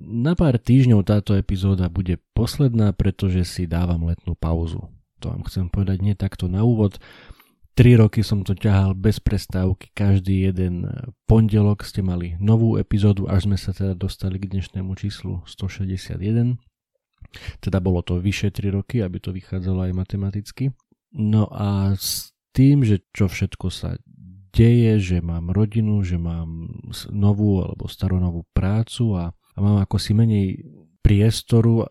Na pár týždňov táto epizóda bude posledná, pretože si dávam letnú pauzu. To vám chcem povedať nie takto na úvod. 3 roky som to ťahal bez prestávky, každý jeden pondelok ste mali novú epizódu, až sme sa teda dostali k dnešnému číslu 161. Teda bolo to vyše 3 roky, aby to vychádzalo aj matematicky. No a s tým, že čo všetko sa deje, že mám rodinu, že mám novú alebo staronovú prácu a mám ako si menej priestoru,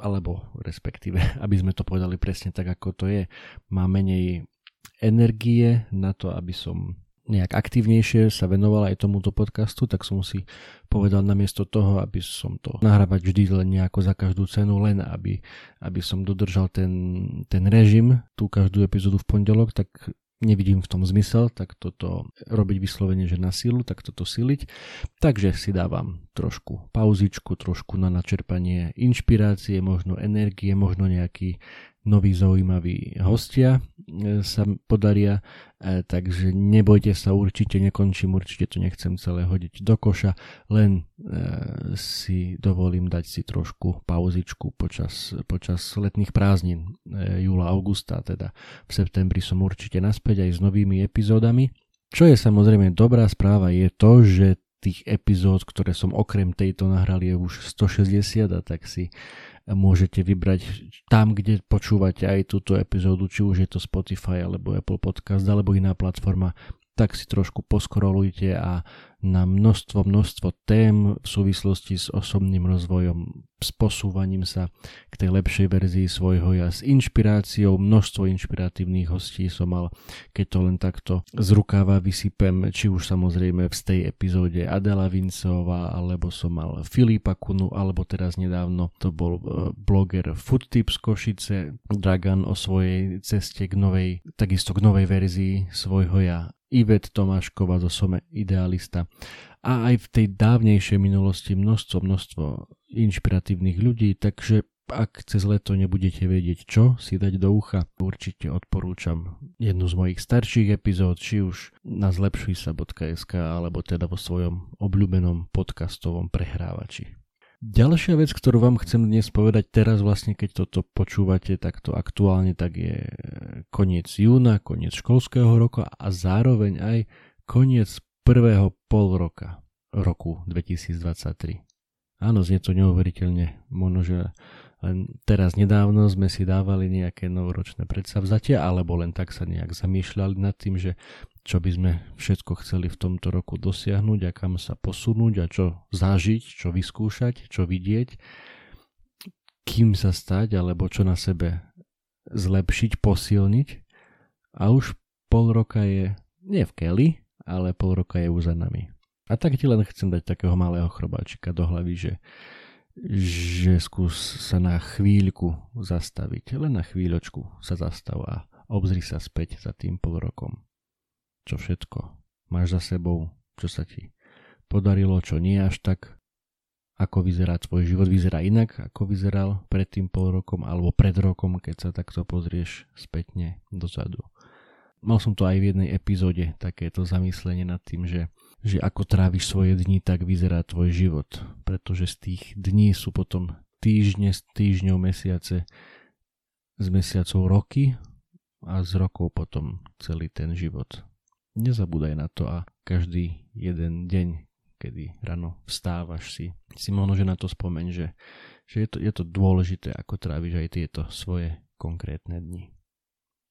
alebo respektíve, aby sme to povedali presne tak, ako to je, mám menej energie na to, aby som nejak aktívnejšie sa venoval aj tomuto podcastu, tak som si povedal namiesto toho, aby som to nahrávať vždy len nejako za každú cenu, len aby, aby som dodržal ten, ten režim, tú každú epizódu v pondelok, tak nevidím v tom zmysel, tak toto robiť vyslovene, že na silu, tak toto siliť. Takže si dávam trošku pauzičku, trošku na načerpanie inšpirácie, možno energie, možno nejaký noví zaujímaví hostia e, sa podaria, e, takže nebojte sa, určite nekončím, určite to nechcem celé hodiť do koša, len e, si dovolím dať si trošku pauzičku počas, počas letných prázdnin júla, augusta, teda v septembri som určite naspäť aj s novými epizódami. Čo je samozrejme dobrá správa je to, že tých epizód, ktoré som okrem tejto nahral je už 160 a tak si môžete vybrať tam, kde počúvate aj túto epizódu, či už je to Spotify alebo Apple Podcast alebo iná platforma, tak si trošku poskrolujte a na množstvo, množstvo tém v súvislosti s osobným rozvojom, s posúvaním sa k tej lepšej verzii svojho ja, s inšpiráciou, množstvo inšpiratívnych hostí som mal, keď to len takto z rukáva vysypem, či už samozrejme v tej epizóde Adela Vincová, alebo som mal Filipa Kunu, alebo teraz nedávno to bol e, bloger Food Tips Košice, Dragan o svojej ceste k novej, takisto k novej verzii svojho ja Ivet Tomášková zo Some Idealista a aj v tej dávnejšej minulosti množstvo, množstvo inšpiratívnych ľudí, takže ak cez leto nebudete vedieť čo si dať do ucha, určite odporúčam jednu z mojich starších epizód, či už na zlepšujsa.sk alebo teda vo svojom obľúbenom podcastovom prehrávači. Ďalšia vec, ktorú vám chcem dnes povedať teraz vlastne, keď toto počúvate takto aktuálne, tak je koniec júna, koniec školského roka a zároveň aj koniec prvého pol roka roku 2023. Áno, znie to neuveriteľne, možno, že len teraz nedávno sme si dávali nejaké novoročné predsavzatia, alebo len tak sa nejak zamýšľali nad tým, že čo by sme všetko chceli v tomto roku dosiahnuť a kam sa posunúť a čo zažiť, čo vyskúšať, čo vidieť, kým sa stať alebo čo na sebe zlepšiť, posilniť. A už pol roka je nie v keli, ale pol roka je už za nami. A tak ti len chcem dať takého malého chrobáčika do hlavy, že, že skús sa na chvíľku zastaviť, len na chvíľočku sa zastav a obzri sa späť za tým pol rokom čo všetko máš za sebou, čo sa ti podarilo, čo nie až tak, ako vyzerá tvoj život, vyzerá inak, ako vyzeral pred tým pol rokom alebo pred rokom, keď sa takto pozrieš spätne dozadu. Mal som to aj v jednej epizóde, takéto zamyslenie nad tým, že, že ako tráviš svoje dni, tak vyzerá tvoj život. Pretože z tých dní sú potom týždne, z týždňov, mesiace, z mesiacov roky a z rokov potom celý ten život nezabúdaj na to a každý jeden deň, kedy ráno vstávaš si, si možno, že na to spomeň, že, že je, to, je to dôležité, ako tráviš aj tieto svoje konkrétne dni.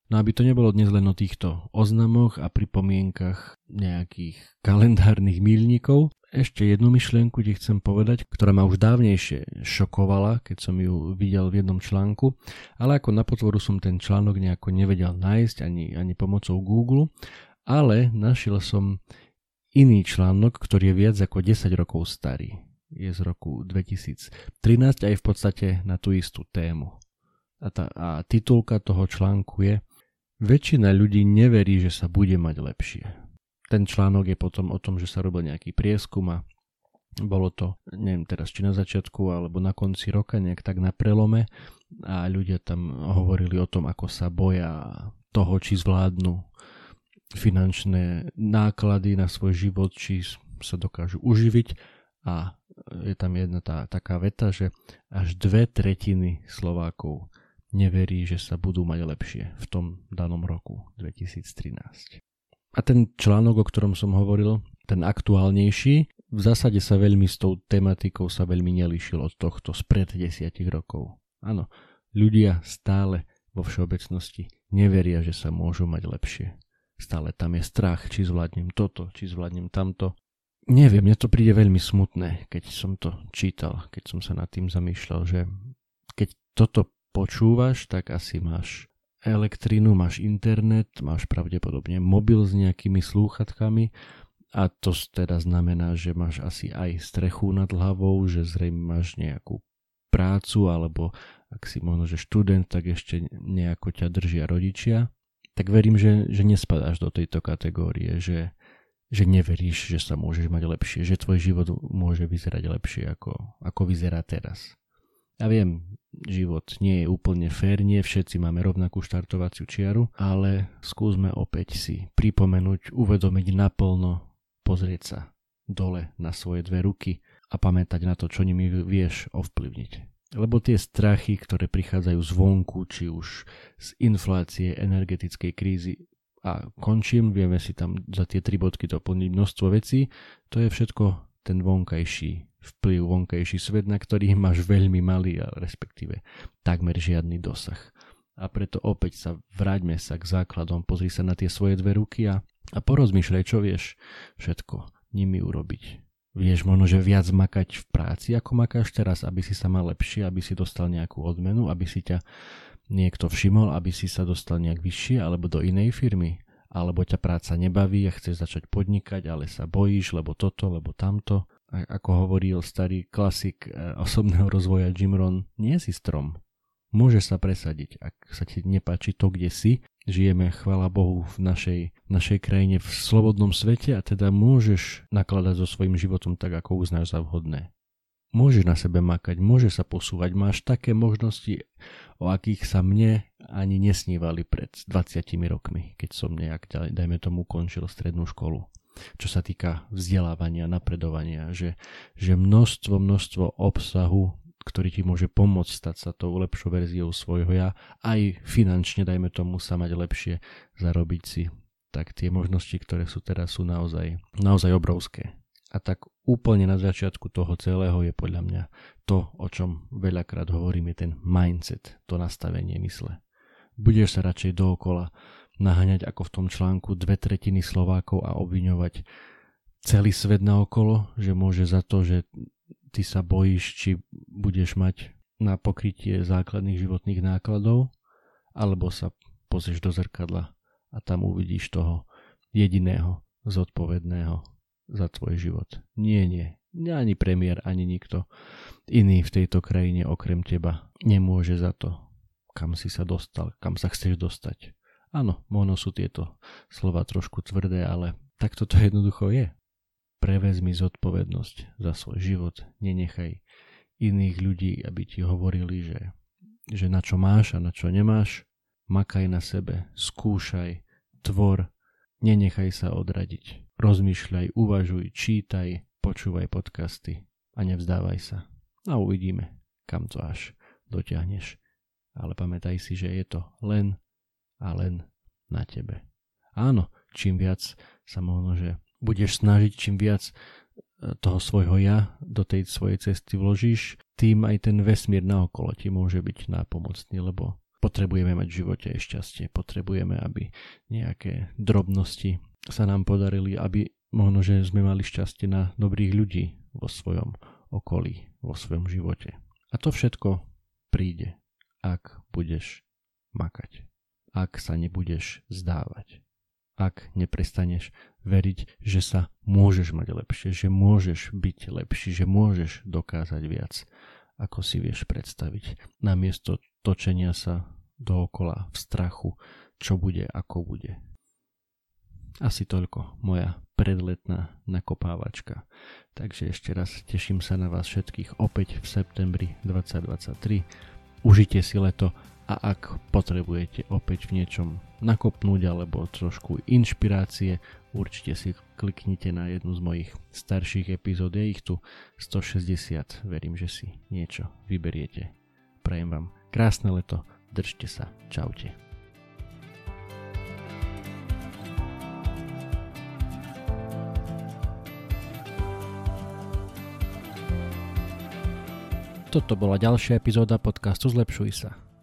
No aby to nebolo dnes len o týchto oznamoch a pripomienkach nejakých kalendárnych milníkov, ešte jednu myšlienku ti chcem povedať, ktorá ma už dávnejšie šokovala, keď som ju videl v jednom článku, ale ako na potvoru som ten článok nejako nevedel nájsť ani, ani pomocou Google, ale našiel som iný článok, ktorý je viac ako 10 rokov starý. Je z roku 2013 a je v podstate na tú istú tému. A, tá, a titulka toho článku je Väčšina ľudí neverí, že sa bude mať lepšie ten článok je potom o tom, že sa robil nejaký prieskum a bolo to, neviem teraz či na začiatku alebo na konci roka, nejak tak na prelome a ľudia tam hovorili o tom, ako sa boja toho, či zvládnu finančné náklady na svoj život, či sa dokážu uživiť a je tam jedna tá, taká veta, že až dve tretiny Slovákov neverí, že sa budú mať lepšie v tom danom roku 2013. A ten článok, o ktorom som hovoril, ten aktuálnejší, v zásade sa veľmi s tou tematikou sa veľmi nelišil od tohto spred desiatich rokov. Áno, ľudia stále vo všeobecnosti neveria, že sa môžu mať lepšie. Stále tam je strach, či zvládnem toto, či zvládnem tamto. Neviem, mne to príde veľmi smutné, keď som to čítal, keď som sa nad tým zamýšľal, že keď toto počúvaš, tak asi máš elektrínu, máš internet, máš pravdepodobne mobil s nejakými slúchatkami a to teda znamená, že máš asi aj strechu nad hlavou, že zrejme máš nejakú prácu alebo ak si možno, že študent, tak ešte nejako ťa držia rodičia, tak verím, že, že nespadáš do tejto kategórie, že, že neveríš, že sa môžeš mať lepšie, že tvoj život môže vyzerať lepšie ako, ako vyzerá teraz. Ja viem, život nie je úplne fér, nie všetci máme rovnakú štartovaciu čiaru, ale skúsme opäť si pripomenúť, uvedomiť naplno, pozrieť sa dole na svoje dve ruky a pamätať na to, čo nimi vieš ovplyvniť. Lebo tie strachy, ktoré prichádzajú zvonku, či už z inflácie, energetickej krízy, a končím, vieme si tam za tie tri bodky doplniť množstvo vecí, to je všetko ten vonkajší vplyv vonkajší svet, na ktorý máš veľmi malý, respektíve takmer žiadny dosah. A preto opäť sa vráťme sa k základom, pozri sa na tie svoje dve ruky a, a porozmýšľaj, čo vieš všetko nimi urobiť. Vieš možno, že viac makať v práci, ako makáš teraz, aby si sa mal lepšie, aby si dostal nejakú odmenu, aby si ťa niekto všimol, aby si sa dostal nejak vyššie alebo do inej firmy. Alebo ťa práca nebaví a chceš začať podnikať, ale sa bojíš, lebo toto, lebo tamto ako hovoril starý klasik e, osobného rozvoja Jim Rohn, nie si strom. Môže sa presadiť, ak sa ti nepáči to, kde si. Žijeme, chvala Bohu, v našej, našej krajine v slobodnom svete a teda môžeš nakladať so svojím životom tak, ako uznáš za vhodné. Môžeš na sebe makať, môžeš sa posúvať, máš také možnosti, o akých sa mne ani nesnívali pred 20 rokmi, keď som nejak, dajme tomu, končil strednú školu čo sa týka vzdelávania, napredovania, že, že množstvo, množstvo obsahu, ktorý ti môže pomôcť stať sa tou lepšou verziou svojho ja, aj finančne, dajme tomu, sa mať lepšie, zarobiť si, tak tie možnosti, ktoré sú teraz, sú naozaj, naozaj obrovské. A tak úplne na začiatku toho celého je podľa mňa to, o čom veľakrát hovorím, je ten mindset, to nastavenie mysle. Budeš sa radšej dookola naháňať ako v tom článku dve tretiny Slovákov a obviňovať celý svet naokolo, že môže za to, že ty sa bojíš, či budeš mať na pokrytie základných životných nákladov, alebo sa pozrieš do zrkadla a tam uvidíš toho jediného zodpovedného za tvoj život. Nie, nie. Ani premiér, ani nikto iný v tejto krajine okrem teba nemôže za to, kam si sa dostal, kam sa chceš dostať. Áno, možno sú tieto slova trošku tvrdé, ale takto to jednoducho je. Prevezmi zodpovednosť za svoj život, nenechaj iných ľudí, aby ti hovorili, že, že na čo máš a na čo nemáš. Makaj na sebe, skúšaj, tvor, nenechaj sa odradiť. Rozmýšľaj, uvažuj, čítaj, počúvaj podcasty a nevzdávaj sa. A uvidíme, kam to až dotiahneš. Ale pamätaj si, že je to len a len na tebe. Áno, čím viac sa možno, že budeš snažiť, čím viac e, toho svojho ja do tej svojej cesty vložíš, tým aj ten vesmír naokolo ti môže byť nápomocný, lebo potrebujeme mať v živote šťastie, potrebujeme, aby nejaké drobnosti sa nám podarili, aby možno, že sme mali šťastie na dobrých ľudí vo svojom okolí, vo svojom živote. A to všetko príde, ak budeš makať, ak sa nebudeš zdávať, ak neprestaneš veriť, že sa môžeš mať lepšie, že môžeš byť lepší, že môžeš dokázať viac, ako si vieš predstaviť, namiesto točenia sa dookola v strachu, čo bude, ako bude. Asi toľko, moja predletná nakopávačka. Takže ešte raz teším sa na vás všetkých opäť v septembri 2023. Užite si leto a ak potrebujete opäť v niečom nakopnúť alebo trošku inšpirácie, určite si kliknite na jednu z mojich starších epizód, je ich tu 160, verím, že si niečo vyberiete. Prajem vám krásne leto, držte sa, čaute. Toto bola ďalšia epizóda podcastu Zlepšuj sa.